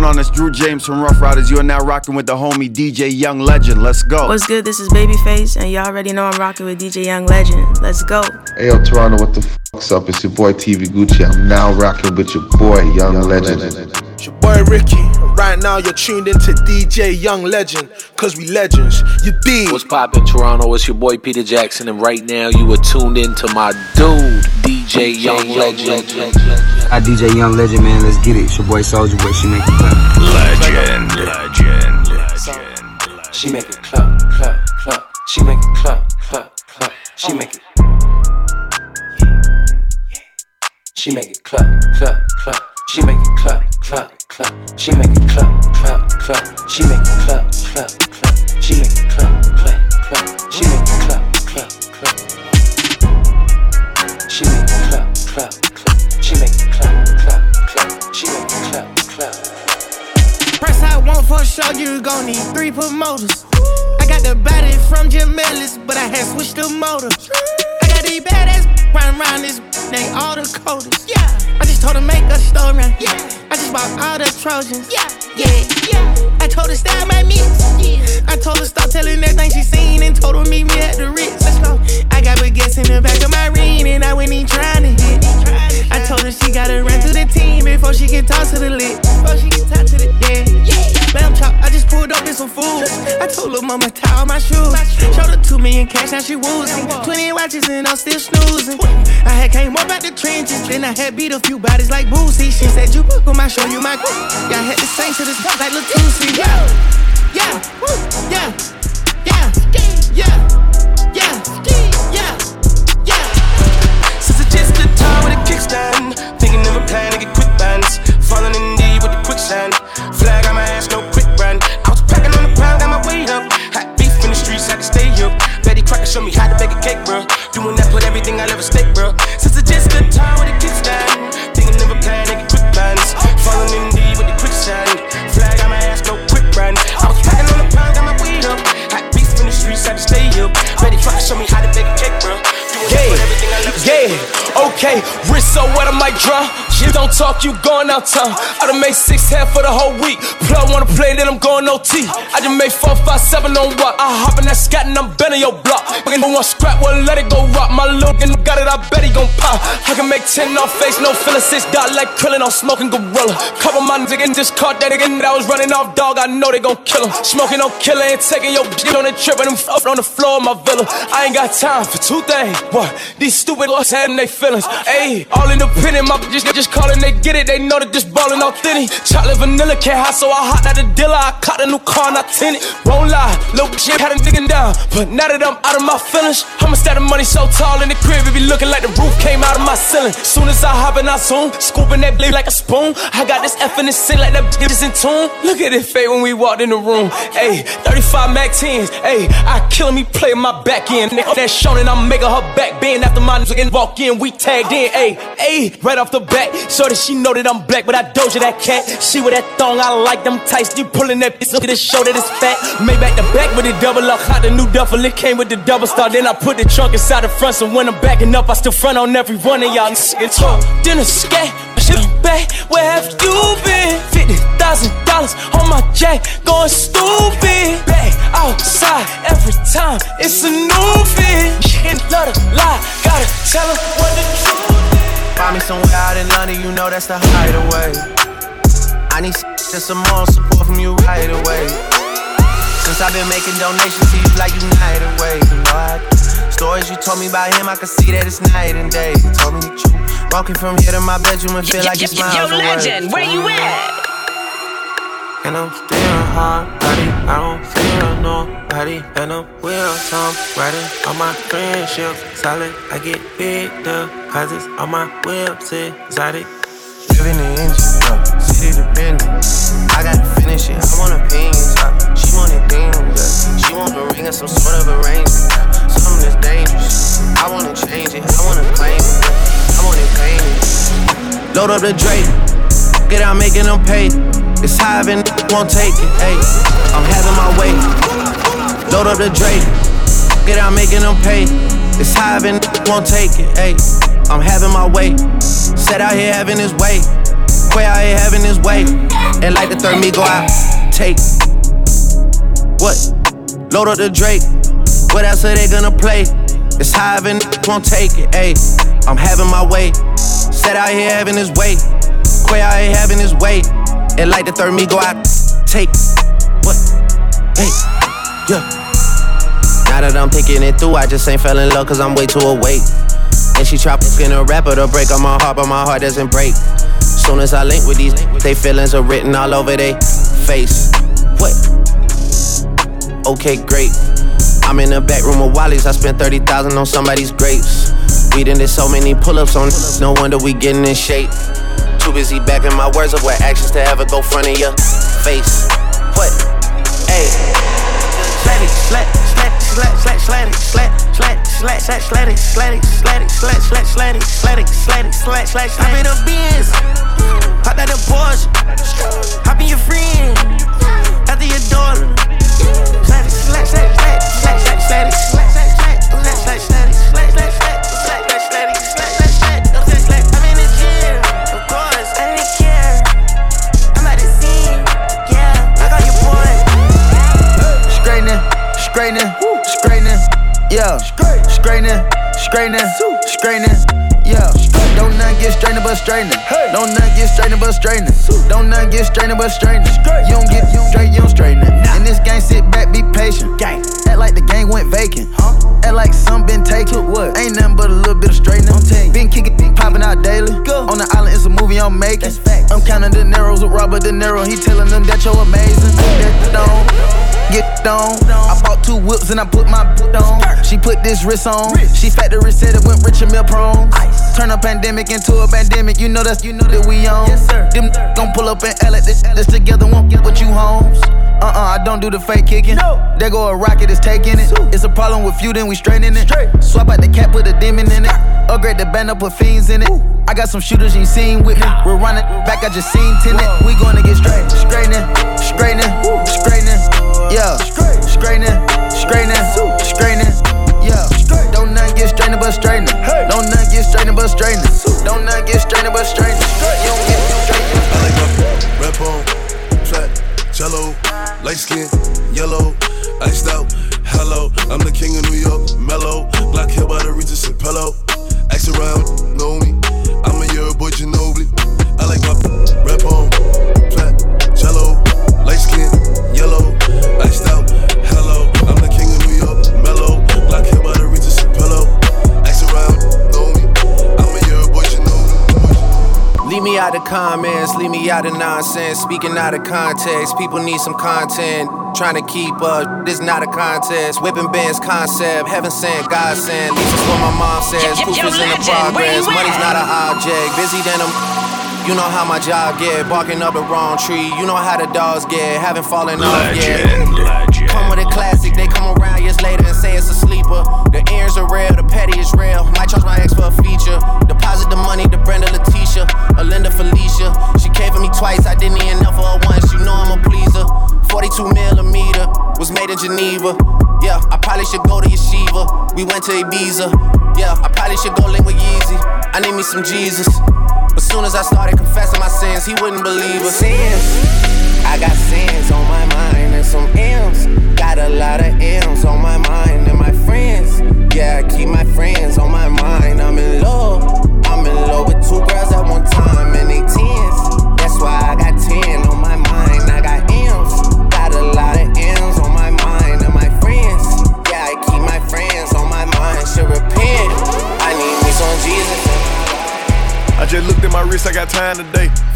going on? It's Drew James from Ruff Ryders. You are now rocking with the homie DJ Young Legend. Let's go. What's good? This is Babyface, and y'all already know I'm rocking with DJ Young Legend. Let's go. Hey, yo, Toronto, what the fuck's up? It's your boy TV Gucci. I'm now rocking with your boy Young, Young Legend. Legend. It's your boy Ricky. Right now, you're tuned into DJ Young Legend, cause we legends. You dig? What's poppin', Toronto? It's your boy Peter Jackson, and right now you are tuned into my dude, DJ Young Legend. I DJ Young Legend, man. Let's get it. It's your boy Soldier Boy. She make it clap. Legend, legend, legend. She make it clap, clap, clap. She make it clap, clap, clap. She make it. She make it clap, clap, clap. She make it clap, clap, clap. She make it clap, clap, clap. She make it clap, clap, clap. She make it clap, clap. She make it clap, clap, clap. She make it clap, clap. Price I want for sure, you gon' need three promoters. I got the body from Jim Ellis, but I had switched the motor. I got these badass round around this, they all the coders. Yeah. I just told her make a story. Yeah. I just bought all the Trojans. Yeah. Yeah. Yeah. I told her style my mix. Yeah. I told her stop telling everything she seen and told her meet me at the Ritz. Let's go. I got baguettes in the back of my ring and I went in trying to hit. I told her she gotta run to the team before she can talk to the lit. Before she can talk to the yeah. Yeah. Lamb chop. I just pulled up in some food. I told her mama tie all my shoes. Showed her two million cash, now she woozing. Twenty watches and I'm still snoozing. I had came up out the trenches, then I had beat a few bodies like Boosie. She said, You book on my show, you my I had to sing to this like Latusi. Yeah, yeah, yeah, innocent. Okay, wrist so wet I might drown. Shit don't talk, you going out town. I done made six half for the whole week. Plug wanna play, then I'm going OT. I just made four, five, seven on what? I hop in that scat and I'm bending your block. Fucking don't want scrap, well let it go rock. My little nigga got it, I bet he gon' pop. I can make ten off face, no filler, six dot like krillin' on smoking gorilla. Couple my niggas just caught that nigga that was running off dog. I know they gon' kill him. Smoking on killer and taking your bitch on the trip and them up on the floor of my villa. I ain't got time for two things. What? These stupid lost having they feelings. Ayy, all independent, my bitches just calling, they get it. They know that this ballin' authentic. Chocolate vanilla can't hide, so I hot out the dealer. I caught a new car, not tinted. Won't lie, little bitch had a nigga down. But now that I'm out of my feelings, I'ma stack the money so tall in the crib, it be looking like the roof came out of my ceiling. Soon as I hop in, I zoom, scooping that blade like a spoon. I got this F in the ceiling like that bitch is in tune. Look at it fade when we walked in the room. Ayy, 35 Mac 10s. Ayy, I killing me play my back end. That shonen, I'm making her back bend after my nigga walk in. We tagged in. Ayy, right off the bat. So that she know that I'm black, but I doja that cat. She with that thong, I like them tights. You pulling that bitch, look at the show that it's fat. Made back the back with the double up. Hot the new duffel, it came with the double star. Then I put the trunk inside the front, so when I'm backing up, I still front on every one of y'all. It's a scat. Shit where have you been? Fifty thousand dollars on my jack, going stupid. Back outside every time, it's a new fit. Love to lie, gotta tell 'em what the truth is. Find me somewhere out in London, you know that's the hideaway. I need just some more support from you right away. Since I've been making donations to you like United Way, you know I Stories you told me about him, I can see that it's night and day. You told me the truth. Walking from here to my bedroom and feel like it's miles Yo, away. legend, where you at? And I'm still hard, buddy. I don't feel nobody. And I'm real time riding on my friendship. Solid, I get big deposits on my whips, exotic. Living the engine, up, city dependent. I gotta finish it. I want opinions, uh, she want it things, she want the ring or some sort of arrangement. That's dangerous. I wanna change it, I wanna claim it, I wanna claim it. Load up the Drake, get out making them pay. It's high and won't take it, ayy. I'm having my way. Load up the Drake, get out making them pay. It's high and won't take it, ayy. I'm having my way. Set out here having his way. Quay out here having his way. And like the third me go out, take. What? Load up the Drake. What else are they gonna play? It's high and won't take it, ayy. I'm having my way. Set out here having his way. Quay out here having his way. And like the third me go out, take. What? Hey, yeah. Now that I'm thinking it through, I just ain't fell in love cause I'm way too awake. And she try fucking a rapper to break on my heart, but my heart doesn't break. Soon as I link with these, they feelings are written all over their face. What? Okay, great. I'm in the back room of Wally's, I spent 30,000 on somebody's grapes. We done did so many pull ups on, no wonder we getting in shape. Too busy backing my words up with actions to ever go front of your face. What? Hey. Slat it, slat, slat, slat, slat, slat it, slat, slat, slat, slat, slat it, slat it, slat it, slat, slat, slat it, slat it, slat it, slat, slat, slat. Hop in the Benz, hop out the Porsche, hop in your friend, after your daughter. Straightening, straightening, yeah. Straightening, straightening, straightening, yeah. Don't none get straightening but straightening. Don't none get straightening but straightening. Don't none get straightening but straightening. You don't get you straight, you don't straighten it. In this game, sit back, be patient. Gang. Act like the game went vacant. Huh? Act like some been taken. What? Ain't nothing but a little bit of straightening. Been kicking, been popping out daily. Go. On the island, it's a movie I'm making. I'm counting the Neros with Robert De Niro. He telling them that you're amazing. That. Get on. I bought two whips and I put my boot on. She put this wrist on. She factory said it went rich and meal prone. Turn a pandemic into a pandemic. You know that's you know that we on. Yes, sir. Them gon' pull up and L at this, this together won't get what you homes. Uh uh I don't do the fake kicking. No. There go a rocket, is taking it. It's a problem with you, then we straightening it. Swap out the cap, put a demon in it. Upgrade the band up, put fiends in it. I got some shooters you seen with me. We're running back, I just seen tenant. We gonna get straight, straightening, straightening, straightening. Yeah, straightening, straightening, straightening. Yeah, don't none get straightening but straightening. Don't none get straightening but straightening. Don't none get straightening but straightening. You don't get straightening. I like my red bone, fat, jello, light skin, yellow, iced out. Hello, I'm the king of New York, mellow. Black hair by the Regis and pillow. Ask around, know me. Leave me out of comments, leave me out of nonsense. Speaking out of context, people need some content. Trying to keep up, this not a contest. Whipping bands concept, heaven sent, God sent. This is what my mom says. Proof is in the progress. Money's not an object, busy than a. You know how my job get, barking up the wrong tree. You know how the dogs get, haven't fallen off yet. Legend. Come with a classic, they come around years later and say it's a sleeper. The ears are real, the petty is real. Might charge my ex for a feature. Deposit the money to Diva. Yeah, I probably should go to Yeshiva. We went to Ibiza. Yeah, I probably should go link with Yeezy. I need me some Jesus. But soon as I started confessing my sins, he wouldn't believe us. Sins. I got sins on my mind and some M's. Got a lot of M's on my mind and my friends. Yeah, I keep my friends on my mind. I'm in love. I'm in love with two girls at one time and they 10. Just looked at my wrist, I got time today.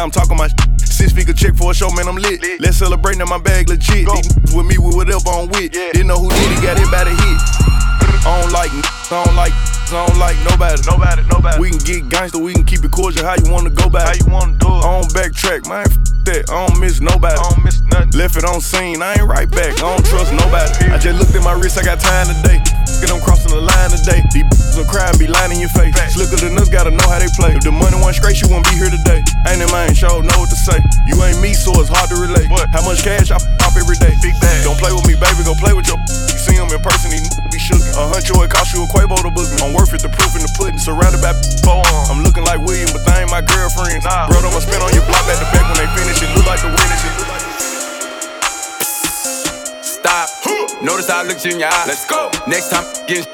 how I'm talking my sh- Six figure check for a show, man, I'm lit. Let's celebrate now, my bag legit. These with me with whatever I'm with. Didn't know who did it, got it by the hit. I don't like, I don't like, I don't like nobody. Nobody, nobody. We can get gangster, we can keep it cordial. How you wanna go back? How you wanna do it? I don't backtrack, man. F that. I don't miss nobody. I don't miss nothing. Left it on scene, I ain't right back. I don't trust nobody. I just looked at my wrist, I got time today. Get them crossing the line today. These will cry and be lying in your face. Slicker than us, gotta know how they play. If the money went straight, you won't be here today. Ain't in mind, show know what to say. You ain't me, so it's hard to relate. What? How much cash I pop every day? Big bag. Don't play with me, baby, go play with your. You see him in person, he be shook. A huncho, it cost you a Quavo to book me. I'm worth it, the proof in the pudding. Surrounded by four. I'm looking like William, but they ain't my girlfriends. Nah. Bro, I'ma spin on your block at the back when they finish. It look like the winners. Look Stop. Notice how I looked you in your eye. Let's go. Next time, get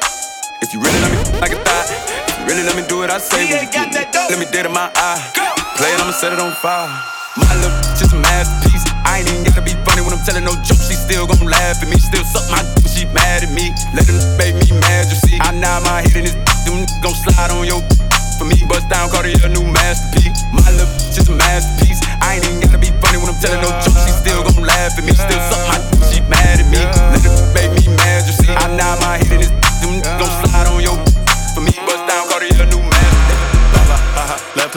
if you really let me like a thought, if you really let me do what I say, when you get me, let me dead in my eye. Play it, I'ma set it on fire. My little just a masterpiece. I ain't even gotta be funny when I'm telling no jokes. She still gon' laugh at me. Still suck my dick she mad at me. Let them make me mad, you see. I nod my head in this them gon' slide on your for me. Bust down, call it a new masterpiece. My little just a masterpiece. I ain't even gotta be funny when I'm telling no jokes. She still gon' laugh at me. Still suck my dick she mad at me. Let them make me mad, you see. I nod my head in this them gon' slide on your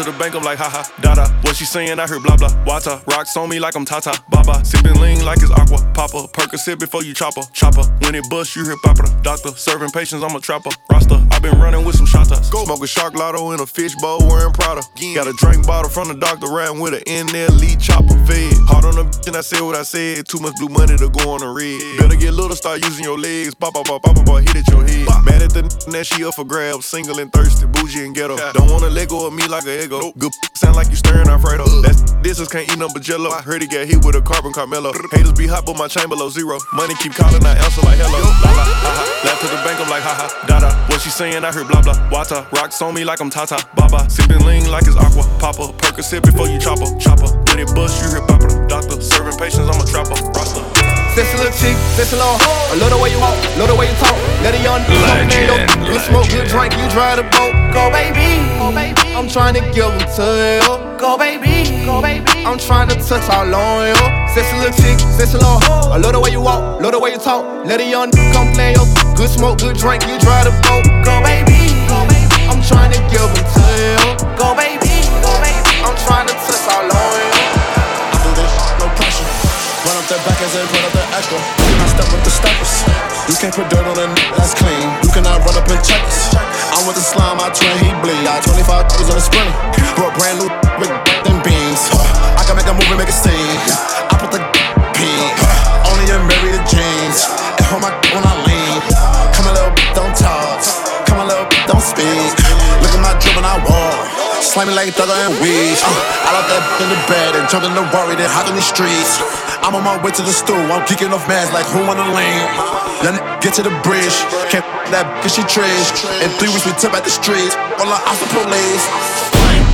to the bank, I'm like, haha, dada. What she saying? I heard blah blah. Wata, rocks on me like I'm Tata. Baba, sipping lean like it's aqua. Papa, Percocet before you chopper. Chopper, when it bust, you hear papa. Doctor, serving patients, I'm a trapper. Rasta, i been running with some shotas. Go smoke a shark lotto in a fish bowl, wearing Prada. Got a drink bottle from the doctor, riding with an NLE chopper. Fed hard on the bitch, and I said what I said. Too much blue money to go on the red. Better get little, start using your legs. Pop, pop, pop, pop, pop, hit at your head. Mad at the n- that she up for grabs. Single and thirsty, bougie and ghetto. Don't wanna let go of me like a ego. Good sound like you stirring Alfredo. That's this is can't eat nothing but jello. I heard he got hit with a carbon Carmelo. Haters be hot, but my chain below zero. Money keep calling, I answer like hello. La la, ha ha. Left to the bank, I'm like ha ha. Dada, what she saying? I heard blah blah. Wata, rocks on me like I'm Tata. Baba, sipping lean like it's aqua. Papa, Percocet before you chopper. Chopper, when it bust, you hear papa. Doctor, serving patients, I'm a trapper. Rasta. Sexy little chick, sexy little hoe. I love the way you walk, love the way you talk. Let a young Legend, You smoke, you drink, you drive the boat. Go baby, go baby. I'm trying to give them to you. Go baby, go baby. I'm trying to touch all on you. Sexy little chick, sexy little hoe. I love the way you walk, love the way you talk. Let a young come play yo. Good smoke, good drink, you drive the boat. Go baby, go baby. I'm trying to give them to you. Go baby, go baby. I'm trying to touch all on you. I do this, no pressure. Run up the back as they the. You can step with the steppers. You can't put dirt on a n- that's clean. You cannot run up in checkers. I'm with the slime, I twin, he bleed. Got 25 was on a sprinter. Brought brand new with them beans. I can make a movie, make a scene. I put the pin. Only in Mary the jeans. And hold my when I lean. Come a little, don't talk. Come a little, don't speak. Look at my drip when I walk slamming like Thugger and weed. Uh, I love that in the bed and jump the worry. then hot in the streets. I'm on my way to the stool, I'm kicking off mads like who on the lane. lean? Then get to the bridge, can't that cause she trash. In three weeks we tip at the streets, all our ops the police.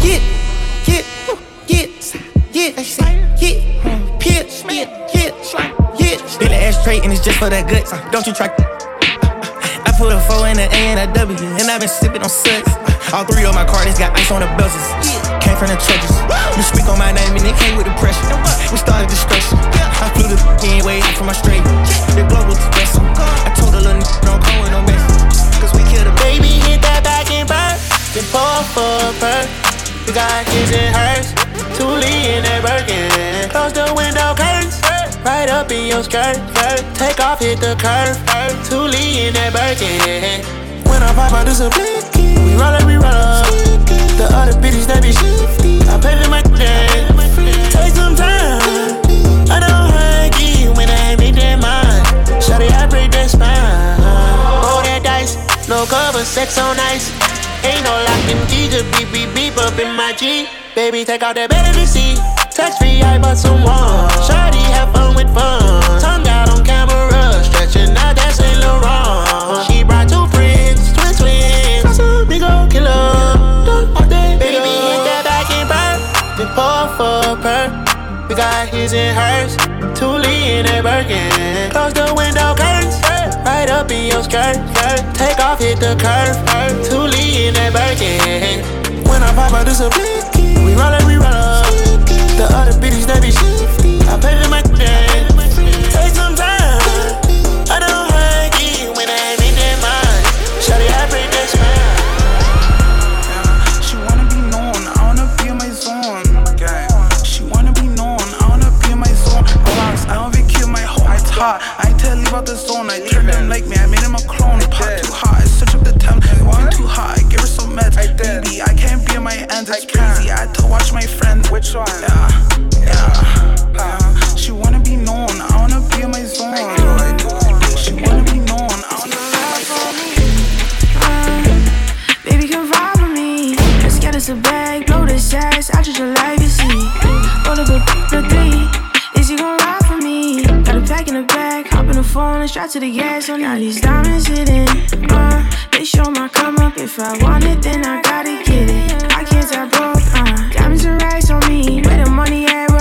Get, get, get, get, get, pitch, get, get, get. Did the ashtray and it's just for that guts. Uh, don't you try. Put a four in a A and a W, and I've been sipping on suds. All three of my cards got ice on the bells. Came from the churches. You speak on my name and it came with the pressure. Your skirt. Take off, hit the curve. Thule in that Birkin. When I pop out, this a blicky. We roll up, we roll up. The other bitches, they be shifty. I pay them my game. Take some time. I don't hug you when I make that mind. Shawty, I break that spine. Roll that dice. No cover, sex on ice. Ain't no locking key, just beep, beep, beep up in my G. Baby, take out that better to see. Text me, I bought some one. Shawty, have fun with fun. Tongue out on camera, stretching out that Saint Laurent. She brought two friends, twin twins. Casamigo killer. All day, baby, hit that back and burn. Then pour for a perk. We got his and hers. Thule in that Birkin. Close the window curtains. Right up in your skirt. Take off, hit the curve. Thule in that Birkin. When I pop out, this a blicky. We roll up, we roll up. The bitches, they be shifty. I pay them my game. ends, it's crazy. I had to watch my friend. Which one? Yeah, yeah. Uh, she wanna be known, I wanna be in my zone. She wanna be known, I wanna ride for me. Baby, come ride with me. Let's get us a bag, blow this ass out of your legacy. Roll up a, three. Is you gon' ride for me? Got a pack in the bag, hop in the phone, and shout to the gas. Now these diamonds hidden. Uh, show my come up. If I want it, then I gotta get it. I can't tell broke. Uh, diamonds and racks on me. Where the money at?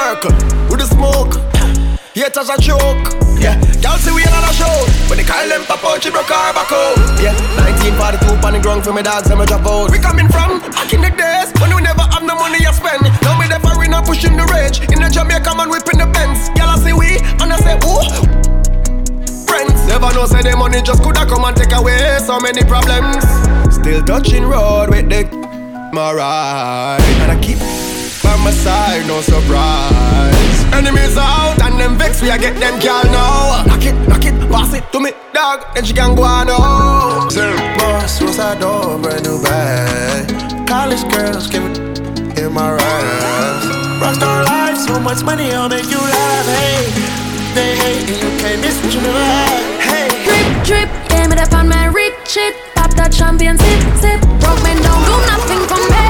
Circle with the smoke. Yeah, touch a choke. Yeah, y'all see we a show. When they call them pop out, she broke her back out. Yeah, 1942 on the ground for me dogs, them a drop out. We coming from back in the days when we never have no money to spend. Now me the foreign and pushing the rage. In the Jamaica man whipping the Benz. Y'all see we and I say who? Friends never know say the money just coulda come and take away so many problems. Still touching road with the alright, and I keep by my side, no surprise. Enemies out and them vex, we a get them girl now. Knock it, knock it, pass it to me, dog. Then she can go on now. Zero bar, suicide door, brand new bag. College girls give it in my raps. Rockstar life, so much money, I'll make you laugh. Hey, they hate and you can't miss what you never had. Hey, Drip, drip, yeah, it up on my rich shit. Pop that champion, sip, sip. Broke men don't do nothing for me.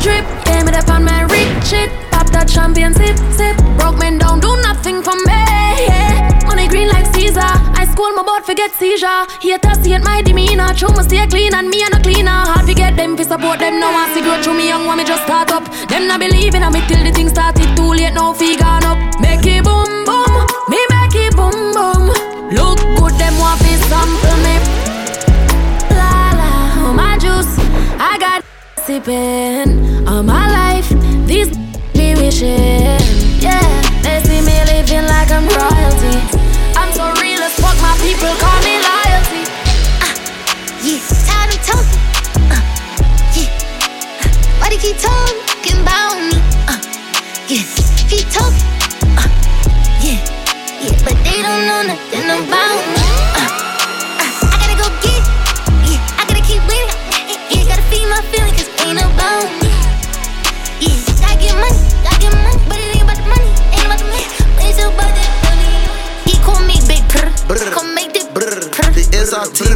Drip, yeah, me up on my rich shit. Pop that champion, sip, sip. Broke men don't do nothing for me. Yeah. Money green like Caesar. I school my boat forget seizure. Haters see it my demeanor. True, me stay clean and me and a cleaner. Hard to get them fi support them. Now I see grow through me young one me just start up. Them not believing in me till the thing started too late. Now fi gone up. Make it boom boom, me make it boom boom. Look good, them want fi sample me. La la, oh my juice, I got sipping all my life. These be wishing, yeah. They see me living like I'm royalty. I'm so real as fuck, my people call me loyalty. Yeah, tired of talking. Uh, yeah, why they keep talking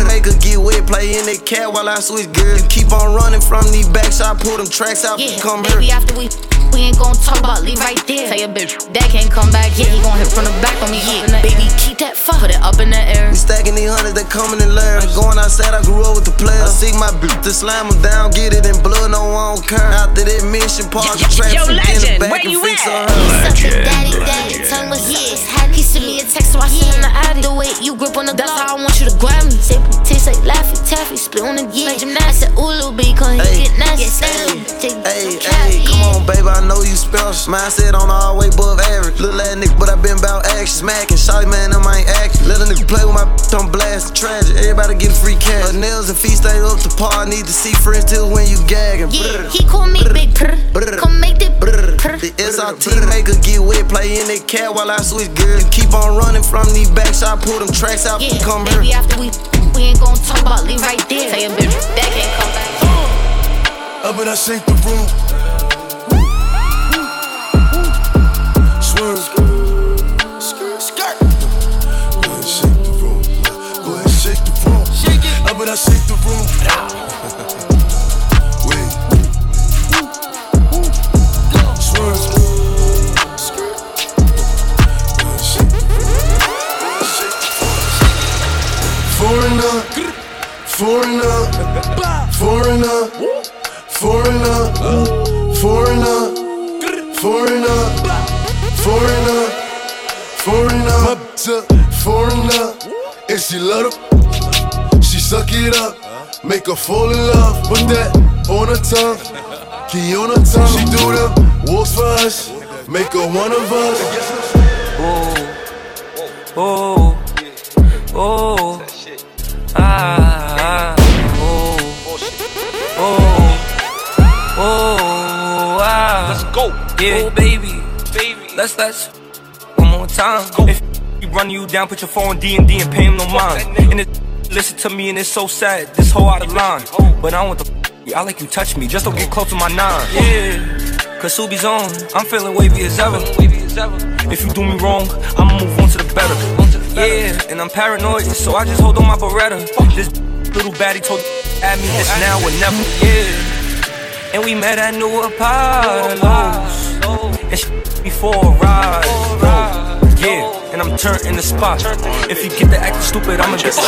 make her get wet, play in that cat while I switch gears. You keep on running from these backs, I pull them tracks out, Yeah, come baby, here. after we we ain't gon' talk about leave right there. Tell your bitch that can't come back. Yeah, he gon' hit from the back on me. Yeah, baby, keep that fuck, put it up in the air. We stacking these hundreds, they coming in layers. Going outside, I grew up with the players. Uh-huh. I see my bitch to slam them down, get it in blood, no one don't care. After that mission, park the traffic, Yo, in the back where and you fix at? on her. Daddy, daddy, tongue was his. He sent me a text, so I sent him the addy. The way you grip on the that's how I want you to grab me. Say, taste like Laffy Taffy, split on the gear. I said, ooh, little B, cause he get nasty. Hey, hey, come on, baby, I know you special. Mindset on all way above average. Little ass nigga, but I been about action. Smacking, shawty man, them ain't action. Let a nigga play with my on blast. Tragic, everybody get free cash. Her nails and feet stay up to par. Need to see friends till when you gagging. Yeah, he call me Big Purr. Come make the purr. The SRT make her get wet, play in that cat while I switch gears. You keep on running from these backs, I pull them tracks out, Yeah, come baby, here. after we we ain't gon' talk about leave right there. Tell your bitch that can't come back. Up and I shake the room. Make her fall in love. Put that on her tongue. Key on her tongue. She do them walks for us. Make her one of us. Oh, oh, oh, ah, oh, oh, oh, ah. Let's go, yeah, oh, baby, baby. Let's let's one more time. If you run you down, put your phone D and D and pay him no mind. And it listen to me and it's so sad. This whole out of line, but I want the. I like you touch me, just don't get close to my nine. Yeah, cause Subi's on. I'm feeling wavy as ever. If you do me wrong, I'ma move on to the better. Yeah, and I'm paranoid, so I just hold on my Beretta. This little baddie told at me it's now or never. Yeah, and we met at New Apollo's. And she before a ride. Yeah, and I'm turned in the spot. If you get the acting stupid, I'ma get the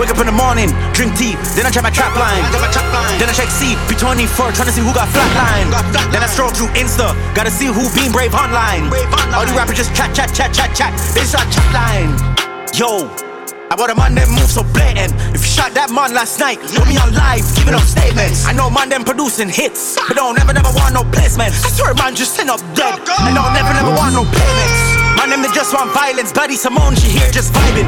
Wake up in the morning, drink tea, then I check my trap line. Then I check C, B24, trying to see who got flatline. Then I stroll through Insta, gotta see who being brave online. All the rappers just chat, chat, chat, chat, chat. They start chat line. Yo, I bought a man that move so blatant. If you shot that man last night, put me on live, giving up statements. I know man them producing hits, but don't never, never want no placements. I swear man just end up dead. I don't never, never want no payments. Man, them they just want violence. Buddy Simone, she here just vibing.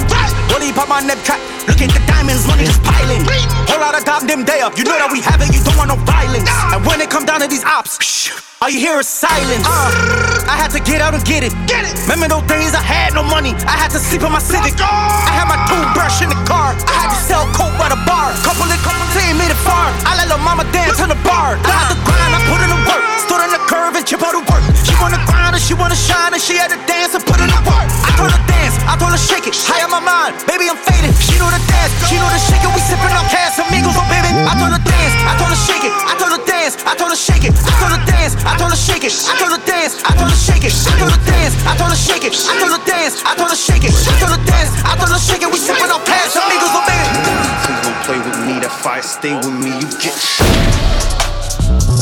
Holy pop on them track. Look at the diamonds, money just piling. Whole lot of goddamn day up. You know that we have it, you don't want no violence. And when it come down to these ops, shh, all you hear is silence. Uh, I had to get out and get it. Get it. Remember those days I had no money. I had to sleep in my Civic. I had my toothbrush in the car. I had to sell coke by the bar. Couple of couple team made it far. I let little mama dance on the bar. I had to grind, I put in the work. Stood on the curve and chip out the work. She wanna grind and she wanna shine and she had to dance and put in the work. I told her dance, I told her shake it. High on my mind, baby I'm faded. She know the dance, she know the shake it. We sipping on Casamigos, oh baby. I told her dance, I told her shake it. I told her dance, I told her shake it. I told her dance, I told her shake it. I told her dance, I told her shake it. I told her dance, I told her shake it. I told her dance, I told her shake it. I told her dance, I told her shake it. We sipping on Casamigos, oh baby. Please don't play with me, that fire stay with me, you get shit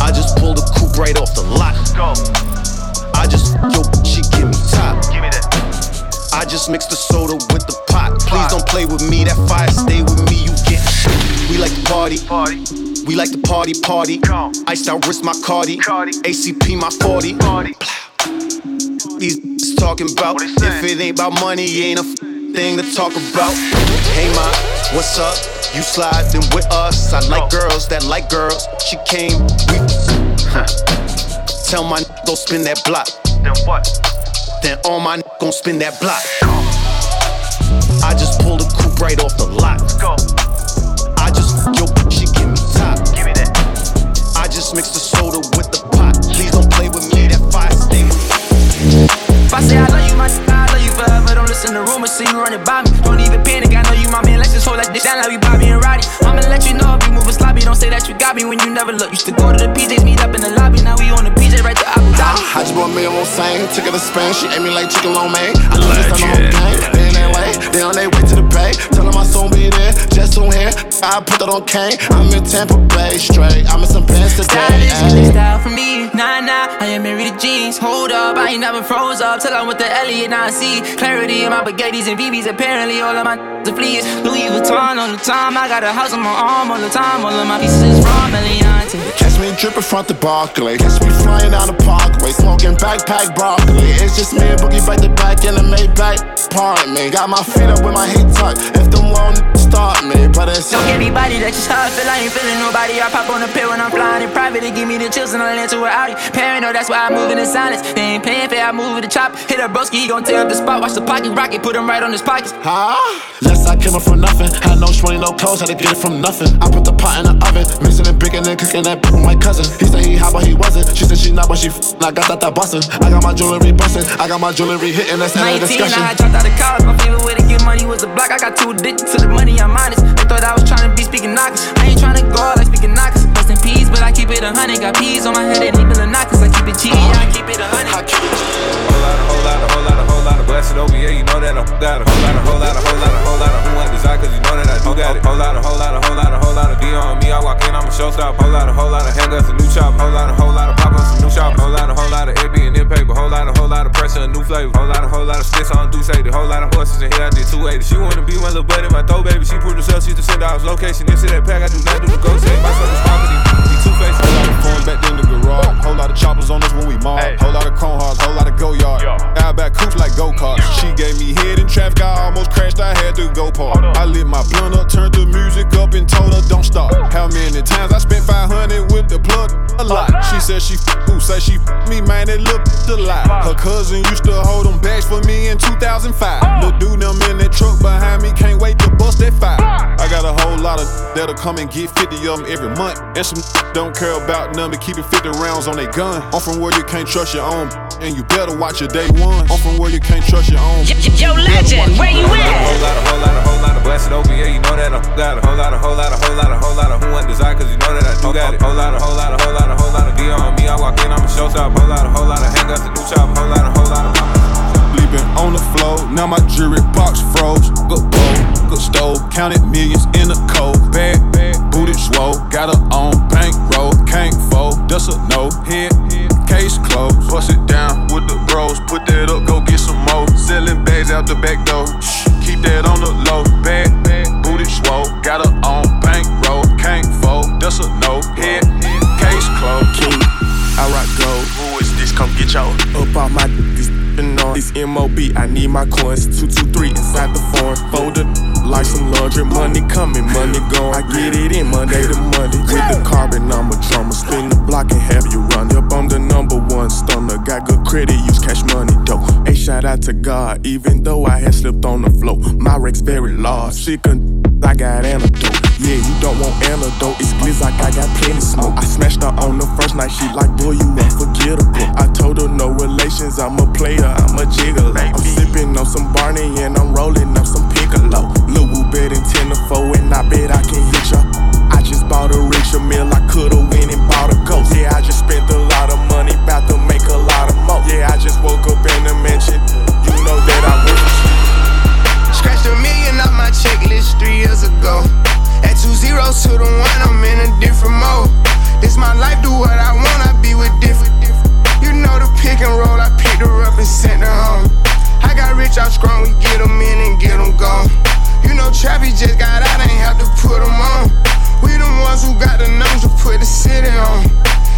I just pulled a coupe right off the lot. Go. I just, yo, she give me top. Give me that. I just mixed the soda with the pot. Please don't play with me, that fire stay with me, you get shit. We like to party. party. We like to party, party. Iced out wrist, my Cardi. ACP, my 40. These s- talking about if it ain't about money, ain't a f- thing to talk about. Hey, ma, what's up? You sliding with us? I like girls that like girls. She came, we. Tell my n- go spin that block. Then what? Then all my n- gon' spin that block. I just pulled a coupe right off the lot. Go. I just yo, she give me top. Give me that. I just mixed the soda with the pot. Please don't play with me. That fire stay with me. If I say I love you, my Bullets in the room, see you running by me. Don't even panic, I know you my man. Let's just hold like this down like we Bobby and Roddy. I'ma let you know if you moving sloppy. Don't say that you got me when you never look. Used to go to the PJs, meet up in the lobby. Now we on the PJ right to Abu Dhabi. I just bought me a one took it to Spain. She ate me like chicken lo mein. I love this, whole know game. They in LA, they on their way to the bay. Tell them I soon be there, just soon here. I put that on Kane. I'm in Tampa Bay straight. I'm in some pants today. Style, style for me. Nah, nah, I am married to jeans. Hold up, I ain't never froze up till I'm with the Elliot. Now I see clarity in my baguettes and BBs. Apparently, all of my the fleas. Louis Vuitton all the time. I got a house on my arm all the time. All of my pieces from Eliantte. Me dripping front the Barclay. Catch me flying down the parkway. Smoking backpack broccoli. It's just me and Boogie back to back in the Maybach apartment. Got my feet up with my heat tucked. If them won't start me, but it's. Don't give me body, that's just how I feel. I ain't feeling nobody. I pop on the pill when I'm flying in private. They give me the chills and I land to an Audi. Paranoid, that's why I move in the silence. They ain't paying fair, I move with the chop. Hit a broski, he gon' tear up the spot. Watch the pocket rocket, put him right on his pockets. Huh? Less I came up from nothing. Had no shorty, no clothes, had to get it from nothing. I put the pot in the oven, mixing and baking and cooking that my cousin. He said he hot, but he wasn't. She said she not, but she f- I got that that bustin'. I got my jewelry bustin'. I got my jewelry hitting, that's end of 19, discussion. I dropped out of college. My favorite way to get money was the block. I got too addicted to the money, I'm honest. They thought I was trying to be speaking knockers. I ain't trying to go out like speaking knockers. Rest in peace, but I keep it a hundred. Got peas on my head, they need knockers. I keep it cheese, I keep it a hundred. Whole lot, a whole lot, a whole lot, a whole lot of blessed over, yeah, you know that I got a whole lot, a whole lot, a whole lot, a whole lot of who want desire, cause you know that I do got it. Whole lot, a whole lot, a whole lot, a whole lot on me, I walk in, I'm a showstop. Whole lot, a whole lot of handguns, a new chop. Whole lot, a whole lot of pop ups, a new shop. Whole lot, a whole lot of AB and then paper. Whole lot, a whole lot of pressure, a new flavor. Whole lot, a whole lot of sticks on do say the whole lot of horses in here, I did 280. She wanna be my little buddy, my throw baby. She proved herself, she's the send out location. This that pack, I do not do the go say. My son is poverty, he two faced. Whole lot of phones back in the garage. Whole lot of choppers on us when we mob. Whole lot of cone hearts, whole lot of go yard. I back coops like go karts. She gave me head in traffic, I almost crashed. I had to go park. I lit my blunt up, turned the music up, and told her don't stop. How many times I spent 500 with the plug? A lot. She said she who say she me, man, it looked a lot. Her cousin used to hold them bags for me in 2005. Look, dude, them in that truck behind me, can't wait to bust that fire. I got a whole lot of that'll come and get 50 of them every month. And some don't care about none, but keeping 50 rounds on their gun. I'm from where you can't trust your own, and you better watch your day one. I'm from where you can't trust your own. Yo, legend, where you at? Whole lot, a whole lot, a whole lot of blessed over, yeah, you know that I got a whole lot, a whole lot, a whole lot, a whole lot of who want desire, cause you know that I do got it. Whole lot, a whole lot, a whole lot, a whole lot of D on me, I walk in, I'm a showstop. Whole lot, a whole lot of handguns, a new chop. Whole lot, a whole lot of Sleeping on the floor, now my jewelry box froze. Good bowl, good stove, counted millions in the cold. Bad, bad, booted swole, got her on bankroll, can't fold, that's a no. Head, case closed, bust it down with the bros, put that up, go get some more. Selling bags out the back door, shh, keep that on the low. Bad, bad, booted swole, got her on bankroll, can't fold, that's a no. Head, case closed. King, I rock gold. Who is this? Come get y'all up off my this on this MOB. I need my coins. Two two three inside the phone. Folded like some laundry. Money coming, money going. I get it in Monday to Monday. With the carbon, I'm a drummer. Spin the block and have you run. Yep, I'm the number one stunner. Got good credit, use cash money though. Hey, shout out to God. Even though I had slipped on the floor, my Rex very large. Sick I got antidote. Yeah, you don't want antidote. It's glitz like I got plenty smoke. I smashed her on the first night. She like, boy, you unforgettable. I told her no relations. I'm a player. I'm a gigolo. I'm sipping on some Barney and I'm rolling up some Piccolo. Woo bet in 10 to 4 and I bet I can hit ya. I just bought a Richard Mille. I coulda went and bought a ghost. Yeah, I just spent a lot of money. About to make a lot of more. Yeah, I just woke up in the mansion. You know that I work. Scratched a million off my checklist three years ago. At two zeros to the one, I'm in a different mode. This my life, do what I want, I be with different. You know the pick and roll, I picked her up and sent her home. Got rich out strong, we get them in and get them gone. You know Trappy just got out, ain't have to put them on. We the ones who got the numbers to put the city on.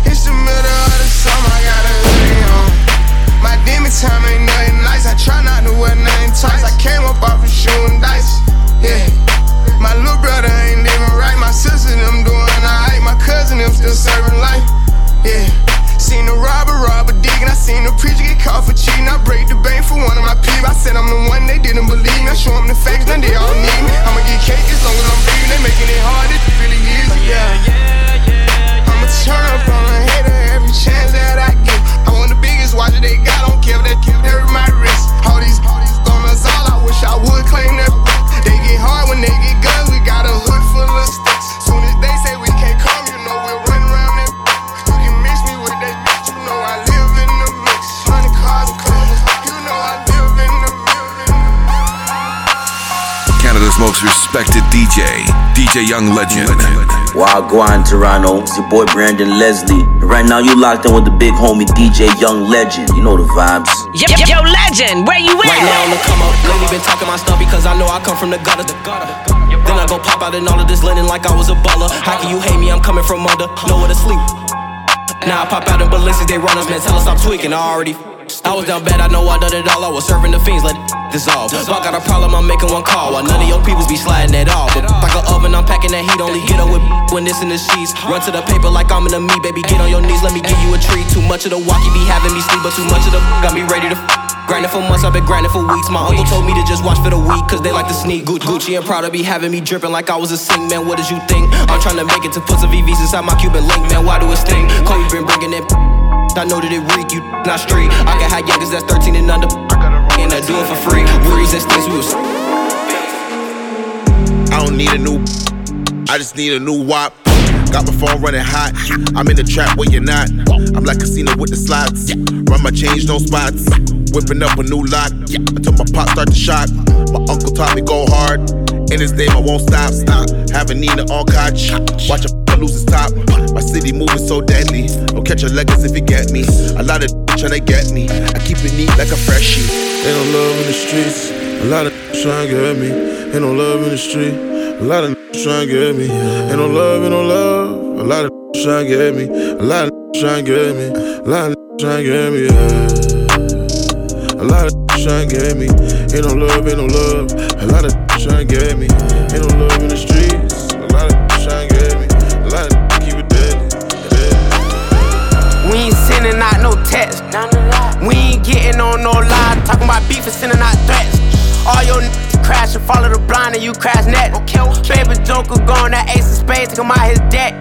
It's the middle of the summer, I got a hoodie on. My demon time ain't nothing nice. I try not to wear nothing tight. I came up off of shooting dice. Yeah. My little brother ain't living right. My sister them doing alright. My cousin them still serving life. Yeah. Seen the robber, robber digging. I seen the preacher get caught for cheating. Said I'm the one they didn't believe me. I show them the facts, then they all need me. I'ma get cake as long as I'm breathing. They making it hard, it really is. Yeah. DJ Young Legend. Wagwan Toronto, it's your boy Brandon Leslie. Right now you locked in with the big homie DJ Young Legend. You know the vibes. Yo, yo, yo, legend, where you at? Right now on the come up, lately been talking my stuff because I know I come from the gutter. The gutter. Then I go pop out in all of this linen like I was a baller. How can you hate me? I'm coming from under, nowhere to sleep. Now I pop out in ballistics, they run us, man. Tell us I'm tweaking. I already. I was down bad, I know I done it all. I was serving the fiends, let it dissolve. If I got a problem, I'm making one call. While none of your peoples be sliding at all. But like an oven, I'm packing that heat. Only get up with when this in the sheets. Run to the paper like I'm in the me, baby. Get on your knees, let me give you a treat. Too much of the walkie be having me sleep, but too much of the got me ready to. Grinding for months, I've been grinding for weeks. My uncle told me to just watch for the week, cause they like to sneak. Gucci, and Prada be having me dripping like I was a sing, man. What did you think? I'm trying to make it to put some VVs inside my Cuban link, man. Why do it sting? Kobe been bringing it. I know that it reek, you not street. I can have youngers that's 13 and under. And I do it for free. We resistance, we was. I don't need a new. I just need a new wop. Got my phone running hot. I'm in the trap where you're not. I'm like a casino with the slots. Run my change, no spots. Whipping up a new lock. Until my pop start to shock. My uncle taught me go hard. In his name, I won't stop. stop. Having Nina on couch. Watch a lose his top. My city moving so deadly. Don't catch a legacy if you get me. A lot of tryna get me. I keep it neat like a freshie. Ain't no love in the streets. A lot of tryna get me. Ain't no love in the street. A lot of tryna get me. Ain't no love, ain't no love. A lot of tryna get me. A lot of tryna get me. A lot of tryna get me. A lot of tryna get me. Ain't no love, ain't no love. A lot of tryna get me. Ain't no love in the streets. We ain't getting on no lie. Talking about beef and sending out threats. All your niggas crash and follow the blind and you crash net. Baby Joker going that ace of spades, take him out his deck.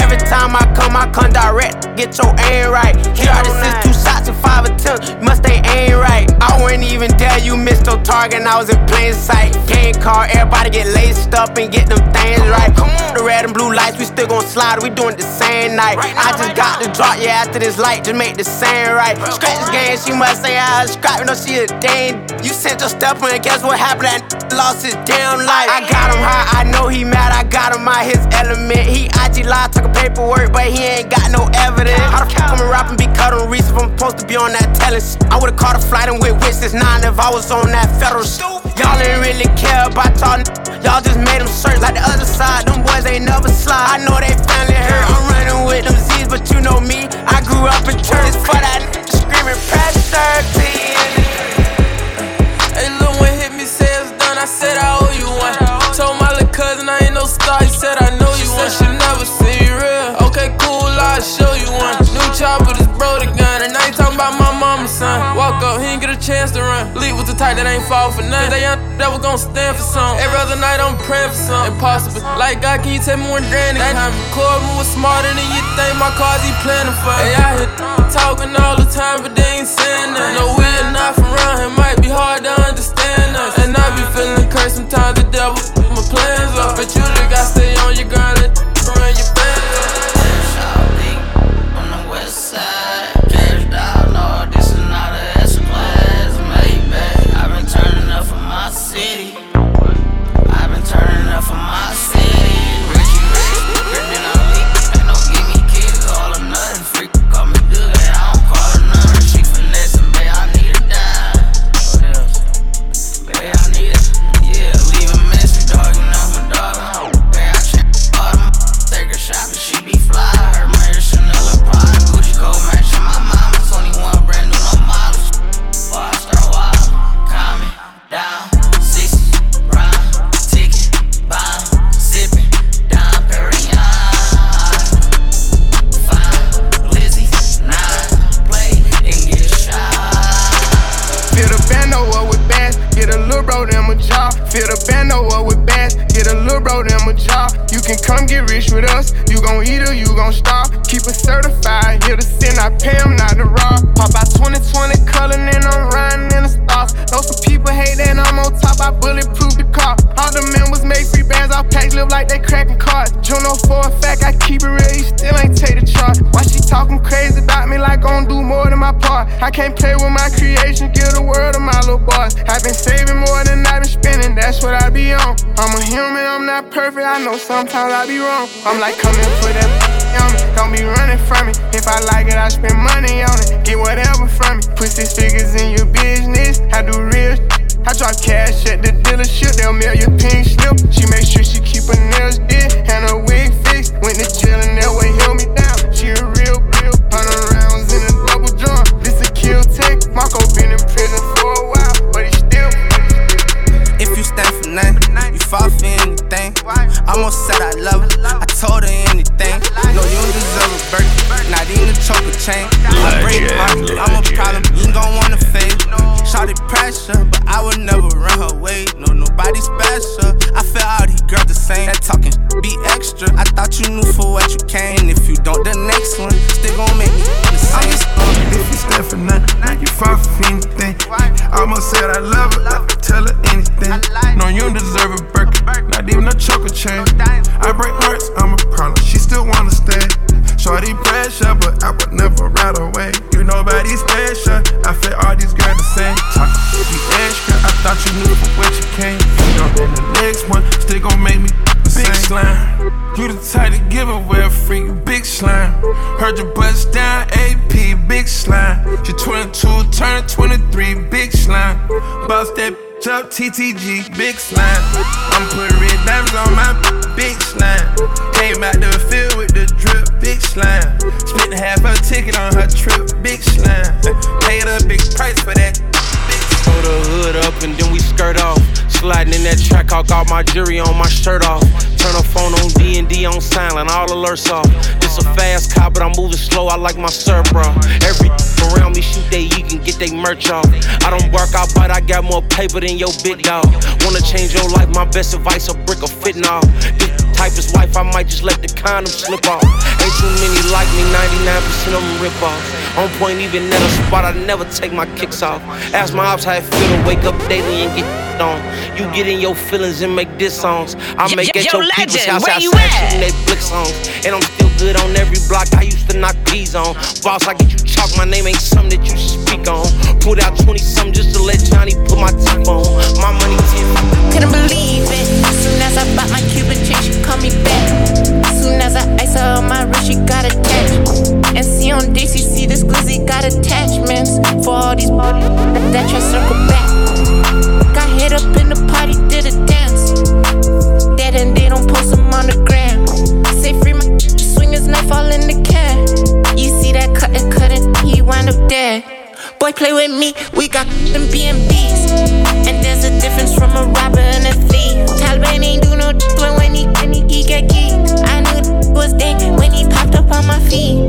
Every time I come, I come direct. Get your aim right. Here are the six, two shots and five attempts. You must stay aim right. I wouldn't even dare you missed your target, and I was in plain sight. Game car, everybody get laced up and get them things right. Come on, the red and blue lights, we still gon' slide. We doing the same night. I just got to drop, yeah, after this light, just make the same right. Scratch this game, she must say I was scrapping, no, she a dame. You sent your step and guess what happened? That lost his damn life. I got him high, I know he mad, I got him out his element. He IG live, talking paperwork, but he ain't got no evidence. How the fuck I'm a rap and be cut on Reese if I'm supposed to be on that shit? I would've caught a flight and with witness nine if I was on that federal shit. Y'all ain't really care about y'all. Y'all just made them search like the other side. Them boys ain't never slide. I know they family hurt. I'm running with them Z's, but you know me. I grew up in church for that screaming pressure show you one. New chopper, this bro the gun. And I ain't talking about my mama, son. Walk up, he ain't get a chance to run. Lead was the type that ain't fall for nothing. They young that was gon' stand for something. Every other night I'm praying for something. Impossible. Like God, can you take more than granted? That time Corbin was smarter than you think. My cars he planning for. Hey, I hear talking all the time, but they ain't saying nothing. No, we are not from around. Might be hard to understand us. And I be feeling cursed sometimes. The devil my plans up. But you just gotta stay on your grind and run your side, a job. Fill the bando up with bass, get a little bro them a job. You can come get rich with us, you gon' eat or you gon' starve. Keep it certified, here to sin, I pay 'em not to rob. Pop out 2020 color, and I'm riding in the stars. Know some people hate that I'm on top, I bulletproof the car. All the members make free bands, our packs live like they cracking cards. Juno for a fact, I keep it real, he still ain't take the charge. Why she talking crazy about me like gon' don't do more than my part? I can't play with my creation, give the world to my little boys. I've been saving more than I've been spending, that's what I be on. I'm a human, I'm not perfect. I know sometimes I be wrong. I'm like, coming for that on. Don't be running from me. If I like it, I spend money on it. Get whatever from me. Put six figures in your business. I do real. I drop cash at the dealership, they'll mail your pink slip. She make sure she keep her nails did and her wig fixed. Went to jail and that way held me down. She a real, real. Hundred rounds in a double drum. This a kill take. Marco been in prison for a while, but he still. If you stand for nothing, you fall for. I almost said I love her, I told her anything. No, you don't deserve a Birkin, not even a choker chain. I break my heart, I'm a problem, you ain't gon' wanna fade. Shawty pressure, but I would never run her way. No, nobody special. I feel all these girls the same. That talking be extra. I thought you knew for what you came. If you don't, the next one still gon' make me the same. I'm just if you stand for nothing, you fall for anything. Almost said I love her, I tell her anything. No, you don't deserve a Birkin, not even a choker chain. I break hearts, I'm a problem. She still wanna stay. Shorty pressure, but I would never ride away. You nobody special. I feel all these girls the same. Talking be extra. I thought you knew from where you came. You know, then the next one still gon' make me big same. slime. You the type to give away a freak, big slime. Heard your bust down, AP, big slime. She 22, turn 23, big slime. Boss that up TTG, big slime. I'm putting red diamonds on my big slime. Came out the field with the drip, big slime. Spent half her ticket on her trip, big slime. Paid a big price for that. The hood up and then we skirt off. Sliding in that track, I got my jury on my shirt off. Turn the phone on D and D on silent, all alerts off. This a fast car, but I'm moving slow. I like my sir, bro. Every around me shoot they you can get they merch off. I don't work out, but I got more paper than your big dog. Wanna change your life? My best advice: a brick of fitting off. This type is wife, I might just let the condom slip off. Ain't too many like me, 99% of them rip off. On point, even at a spot, I never take my kicks off. Ask my ops how it feel to wake up daily and get on. You get in your feelings and make diss songs. I make yo, at yo, your people's legend, house where outside you at? shooting they blick songs. And I'm still good on every block. I used to knock these on. Boss, I get you chalk. My name ain't something that you should speak on. Put out 20 something just to let Johnny put my teeth on. My money 10. Couldn't believe it. Soon as I bought my Cuban chain, she called me back. Soon as I ice her on my wrist, she got attached. And see on DCC, this glizzy got attachments for all these bodies that try circle back. Got hit up in the party, did a dance. Dead and they don't post them on the gram. Say free my swing his knife all in the can. You see that cut and cut it, he wind up dead. Boy, play with me, we got them BNBs. And there's a difference from a robber and a thief. Taliban ain't do no when when he, when he, he get key. I knew was dead when he popped up on my feet.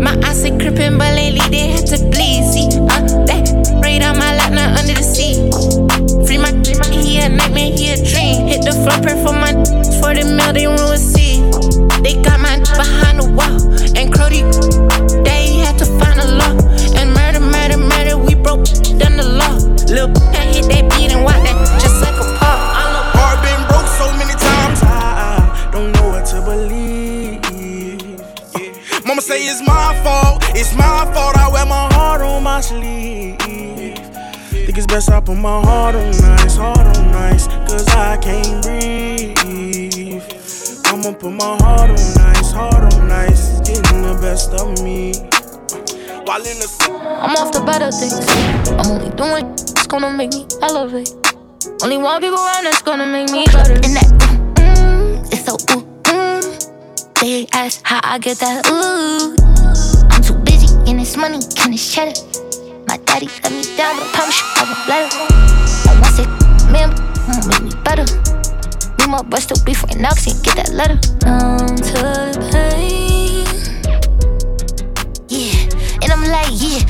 My eyes are crippin', but lately they had to bleed. See, uh, that right on my dream. Hit the floor, pray for my for the mail, they won't receive. They got my behind the wall, and Crody, they had to find a law. And murder, murder, murder, we broke down the law. Lil' that hit that beat and walk that just like a pop. Heart been broke so many times, I don't know what to believe. Uh, Mama say it's my fault, it's my fault. I wear my heart on my sleeve. Think it's best I put my heart on nice, heart on nice, cause I can't breathe. I'ma put my heart on nice, heart on nice, it's getting the best of me. While in the I'm off the better things. I'm only doing it's gonna make me elevate. Only one people around that's gonna make me better. And that mm, it's so ooh, mm. They ask how I get that ooh. I'm too busy in this money, can this cheddar. My daddy let me down, but I promise you I won't let her. I want say, man, won't make me better. Me my still beef right now, cause he get that letter. Numb to the pain. Yeah, and I'm like, yeah,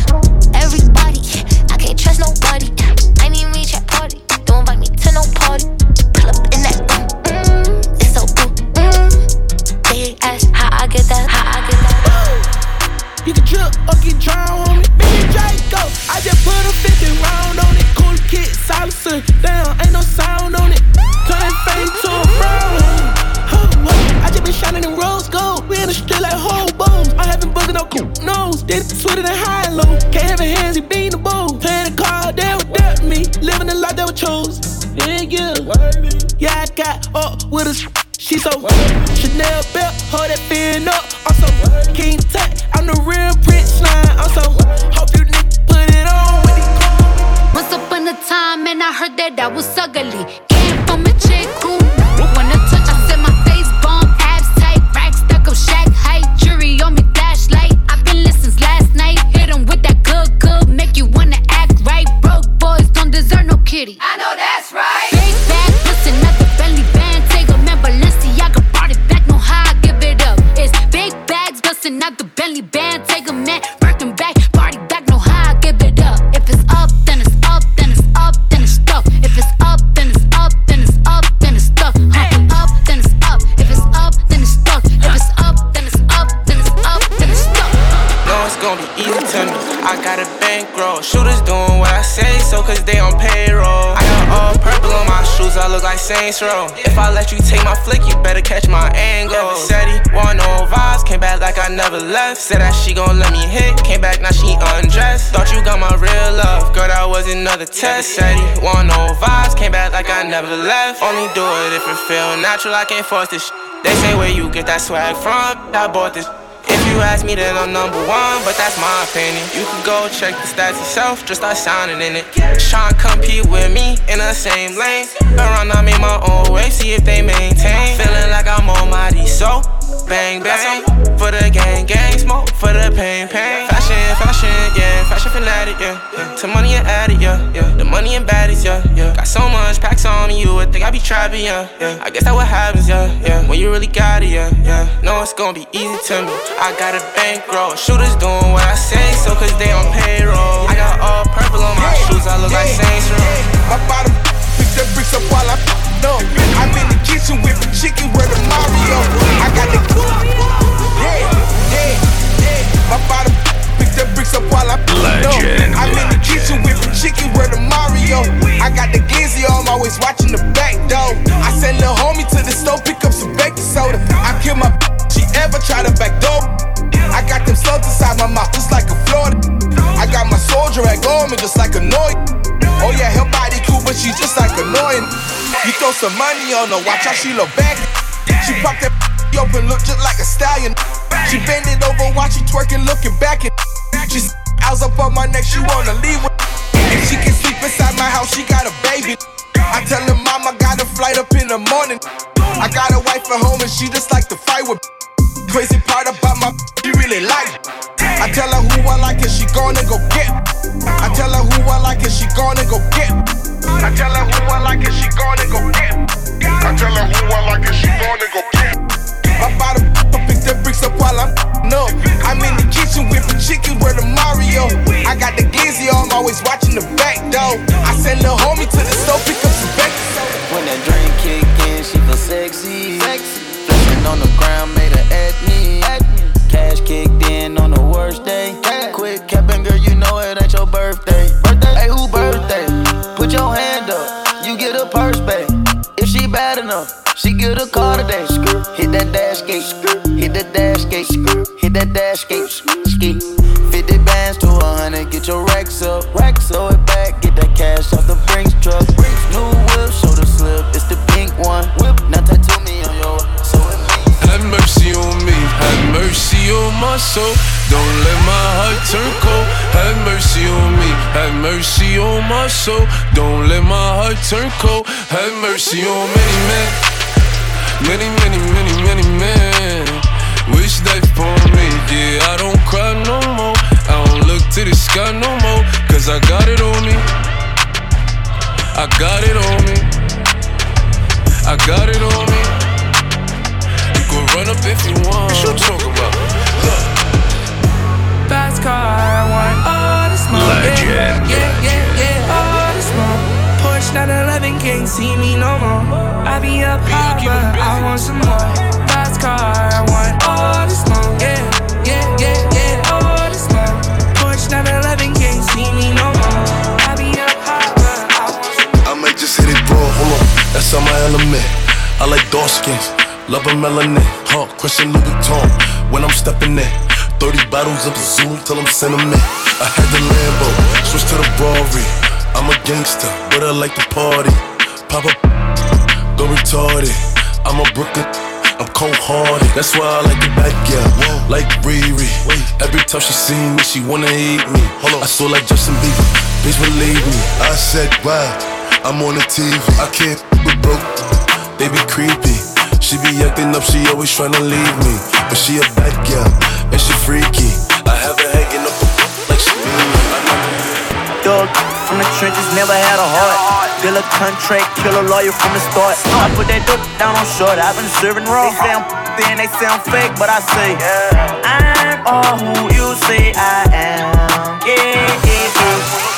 If I let you take my flick, you better catch my angle. Said he want no vibes, came back like I never left. Said that she gon' let me hit, came back now she undressed. Thought you got my real love, girl, that was another test. Said he want no vibes, came back like I never left. Only do it if it feel natural, I can't force this. Sh- they say where you get that swag from, I bought this. If you ask me, then I'm number one, but that's my opinion. You can go check the stats yourself, just start sounding in it. Tryna compete with me in the same lane. Around, I made my own way, see if they maintain. Feeling like I'm D, so bang bang. For the gang, gang, smoke for the pain, pain. Fashion, fashion, yeah, fashion fanatic, yeah. yeah. To money and addict, yeah, yeah. The money and baddies, yeah, yeah. Got so much packs on me, you would think I be trapping, yeah, yeah. I guess that what happens, yeah, yeah. When you really got it, yeah, yeah. Know it's gonna be easy to me. I got a bankroll. Shooters doing what I say, so cause they on payroll. I got all purple on my shoes, I look like Saints Row. My bottom pick the bricks up while I up. I'm in the kitchen whipping chicken Mario. I got the yeah, yeah, yeah. My bottom pick the bricks up while I up. Legend, I'm in the kitchen whipping chicken where the Mario. I got the glizzy I'm always watching the back door. I send little homie to the store, pick up some baking soda. I kill my she ever try to back door. I got them slugs inside my mouth, just like a Florida. I got my soldier at me, just like a noise. Oh yeah, her body cool, but she just like annoying. You throw some money on her, watch how she look back. She pop that open, look just like a stallion. She bend it over, watch she twerking, looking back and she's eyes up on my neck, she wanna leave with. If she can sleep inside my house, she got a baby. I tell her mama got a flight up in the morning. I got a wife at home and she just like to fight with. Crazy part about my she really like. I tell her who I like and she gonna go get. I tell her who I like and she gonna go get. I tell her who I like and she gonna go get. I tell her who I like and she gonna go get. My bottom pick the bricks up while I'm no. I'm in the kitchen whipping chicken where the Mario. I got the glizzy on, I'm always watching the back door. I send the homie to the store, pick up some back. When that drink kick in, she feel sexy. Flexing on the ground, made her at me. Cash kicked in on the worst day. Mercy on my soul. Don't let my heart turn cold. Have mercy on many men, many, many, many, many men. Wish death upon me, yeah. I don't cry no more. I don't look to the sky no more, cause I got it on me. I got it on me. I got it on me. You can run up if you want. What you talking about? Look. Fast car, I want oh. All the smoke. Legend. Yeah, yeah, yeah, all the smoke. Porsche 911 can't see me no more. I be up high, but I want some more. Fast car, I want all the smoke. Yeah, yeah, yeah, yeah, all the smoke. Porsche 911 can't see me no more. I be up high, but I want some I might just hit it raw, hold on, that's on my element. I like dark skins, love a melanin, huh? Christian Louis Vuitton when I'm stepping in. 30 bottles of Zoom till I'm sentiment. I had the Lambo, switch to the Rory. I'm a gangster, but I like to party. Pop up, go retarded. I'm a Brooklyn. I'm cold hearted, that's why I like it back, yeah. Like Riri. Every time she see me, she wanna eat me. I saw like Justin Bieber, bitch believe me. I said, wow, I'm on the TV. I can't with broke, they be creepy. She be acting up, she always tryna leave me. But she a bad girl, and she freaky. I have her hanging Dog from the trenches, never had a heart. Bill a contract, kill a lawyer from the start. I put that dope down on short, I've been serving raw. They sound then they sound fake, but I say, I'm all who you say I am. Yeah, yeah,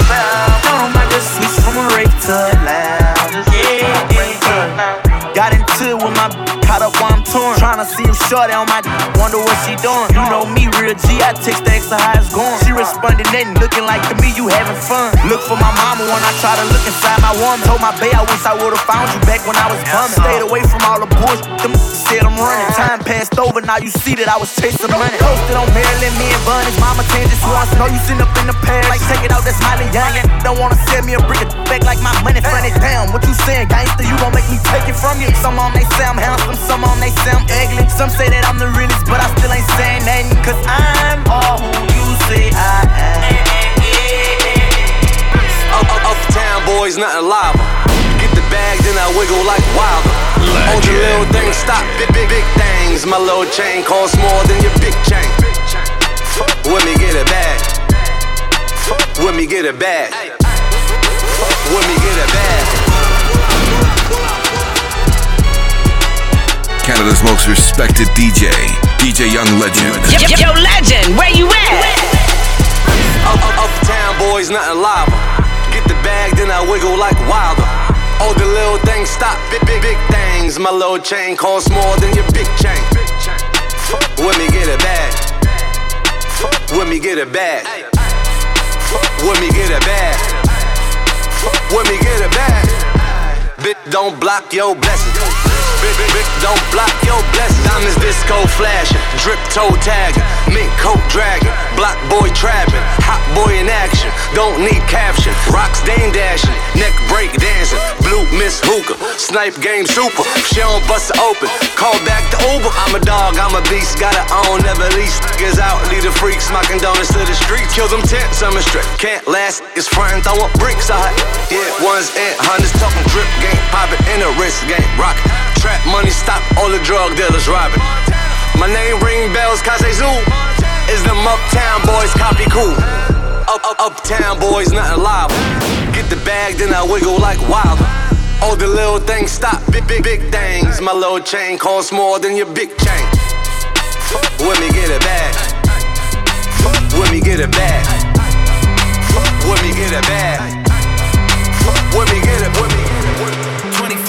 yeah. Don't mind just switch from a rave to a lounge. Yeah, yeah, yeah. Got into it with my caught up while I'm torn. Tryna see him shorty on my d- wonder what she doing. You know me, real G, I text the extra how it's going. She responded, nothing, looking like to me, you having fun. Look for my mama when I try to look inside my woman. Told my bae I wish I would've found you back when I was bumming. Stayed away from all the bullshit, them said I'm running. Time passed over, now you see that I was chasing money. Posted on Maryland, me and Bunny's mama changed once. Know you sitting up in the past, like take it out, that's Miley Young. Don't wanna send me a brick of back like my money funny. Damn, what you saying, gangster? You gon' make me take it from you. Some on they say I'm handsome, some on they say I'm ugly. Some say that I'm the realest, but I still ain't saying nothing. Cause I'm all who you say I am. Up, up, uptown boys, nothing lava. Get the bag, then I wiggle like wilder. All the little things stop, big, big, big things. My little chain costs more than your big chain. With me get a bag. With me get a bag. With me get a bag. Canada's most respected DJ, DJ Young Legend. Yo, yo, yo, legend, where you at? Up, up, uptown boys, nothing lava. Get the bag, then I wiggle like wilder. All the little things stop, big, big, big things. My little chain costs more than your big chain. With me get a bag. With me get a bag. With me get a bag. With me get a bag. Bit don't block your blessings. Don't block your blessings. Diamonds disco flashing, drip toe tagging, mink coat dragging, block boy trapping, hot boy in action. Don't need caption. Rocks dame dashing, neck break dancing, blue miss hookah, snipe game super. She don't bust open, call back the Uber. I'm a dog, I'm a beast, gotta own, never lease. Niggas out, lead the freaks, smocking donuts to the streets. Kill them tents, I'm a straight. Can't last, it's frontin', throwing bricks out. Yeah, ones and hundreds, talking drip game, poppin' in a wrist game, rock. Trap money, stop all the drug dealers robbing. My name ring bells, they zoo. Is them uptown boys copy cool? Up, up, uptown boys, nothing live. Get the bag, then I wiggle like wild. All the little things stop, big, big, big things. My little chain costs more than your big chain. Let me get a bag. Let me get a bag. Let me get a bag. Let me get it. Me get it.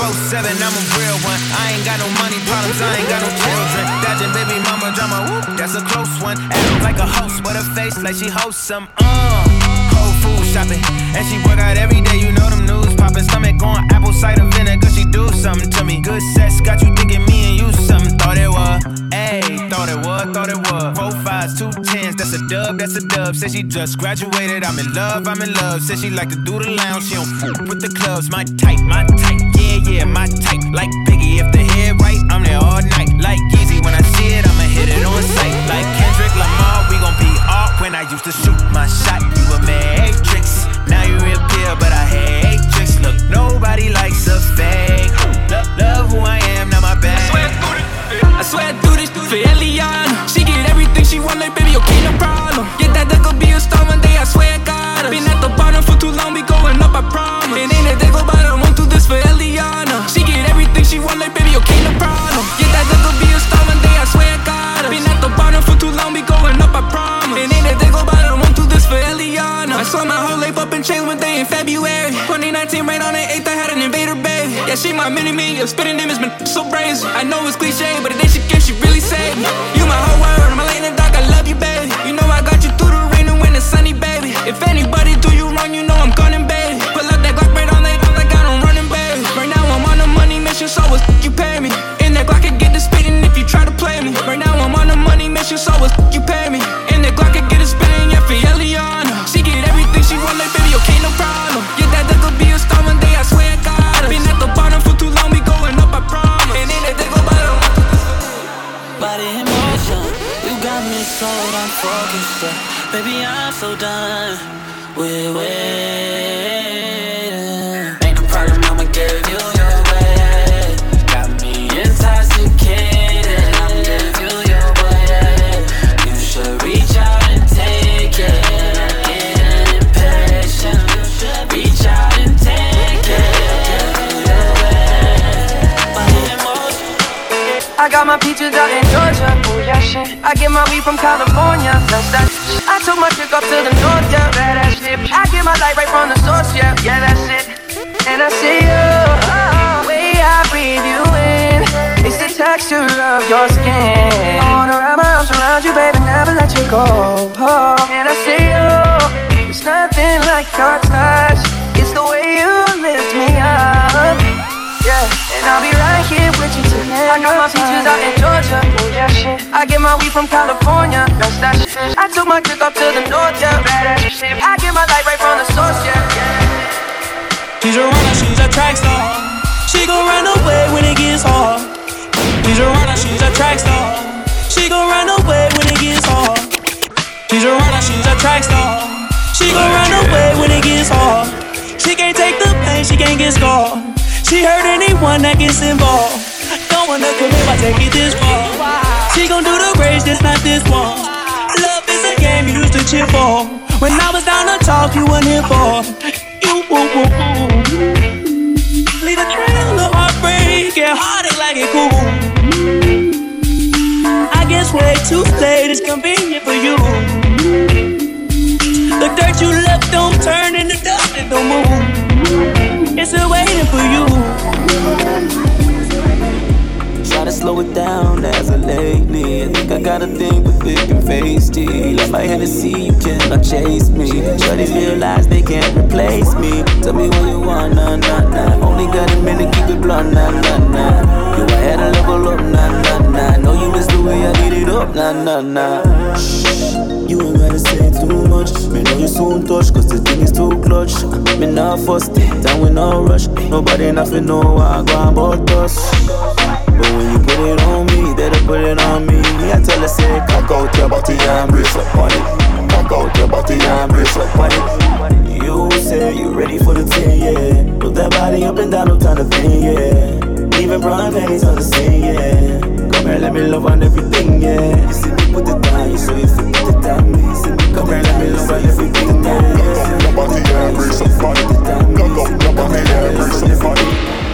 24-7, I'm a real one. I ain't got no money problems, I ain't got no children. Dodging baby mama drama, whoop, that's a close one. Act like a host, but her face like she hosts some, uh. Whole food shopping, and she work out every day, you know them news popping. Stomach on apple cider vinegar, she do something to me. Good sex got you thinking me and you something. Thought it was, ayy, thought it was, thought it was. Four fives, two tens, that's a dub, that's a dub. Said she just graduated, I'm in love, I'm in love. Said she like to do the lounge, she don't fool with the clubs. My type, my type, yeah, my type. Like Biggie, if the head right, I'm there all night. Like Yeezy, when I see it, I'ma hit it on sight. Like Kendrick Lamar, we gon' be off. When I used to shoot my shot, you a matrix. Now you reappear, but I hate tricks. Look, nobody likes a fake. Love, love who I am, not my bad. I swear through this, I do this for Eliana. February. 2019, right on the 8th, I had an invader, babe. Yeah, she my mini me. Your spitting name has been so brazen. I know it's cliche, but the day she gives, she really saved me. You my whole world, from California. That's that shit. I took my chick up to the north, yeah. I get my light right from the source, yeah. She's a runner, she's a track star. She gon' run away when it gets hard. She's a runner, she's a track star. She gon' run away when it gets hard. She's a runner, she's a track star. She gon' run away when it gets hard. She can't take the pain, she can't get scarred. She hurt anyone that gets involved. Don't wanna commit, I take it this far. She gon' do the race, just not this one. Love is a game you used to cheer for. When I was down to talk, you weren't here for. You woo woo woo. Leave a trail of heartbreak, yeah, heartache like it cool. I guess way too late is convenient for you. The dirt you left don't turn into dust, it don't move. It's still waiting for you. To slow it down as of lately. I think I got a thing with thick and feisty. Like my Hennessy, you cannot chase me. Shorties realize they can't replace me. Tell me what you want, nah, nah, nah. Only got a minute, keep it blunt, nah, nah, nah. You had to level up, nah, nah, nah. Know you miss the way I get it up, nah, nah, nah. Shh, you ain't gotta say too much. Me know you soon touch, cause the thing is too clutch. Me not fuss, down with no rush. Nobody nothing know I go about us. But when you put it on me, better put it on me. I tell her, say, cock out your body and brace up on it. Cock out your body and brace up on it. You say you ready for the thing, yeah. Put that body up and down, no time to think, yeah. Even brown pennies on the scene, yeah. Come here, let me love on everything, yeah. You see me put it down, you so you put it down, me. You see me come here, let me love on everything, yeah. Your body and brace up on it. Cock out your body and brace up on it.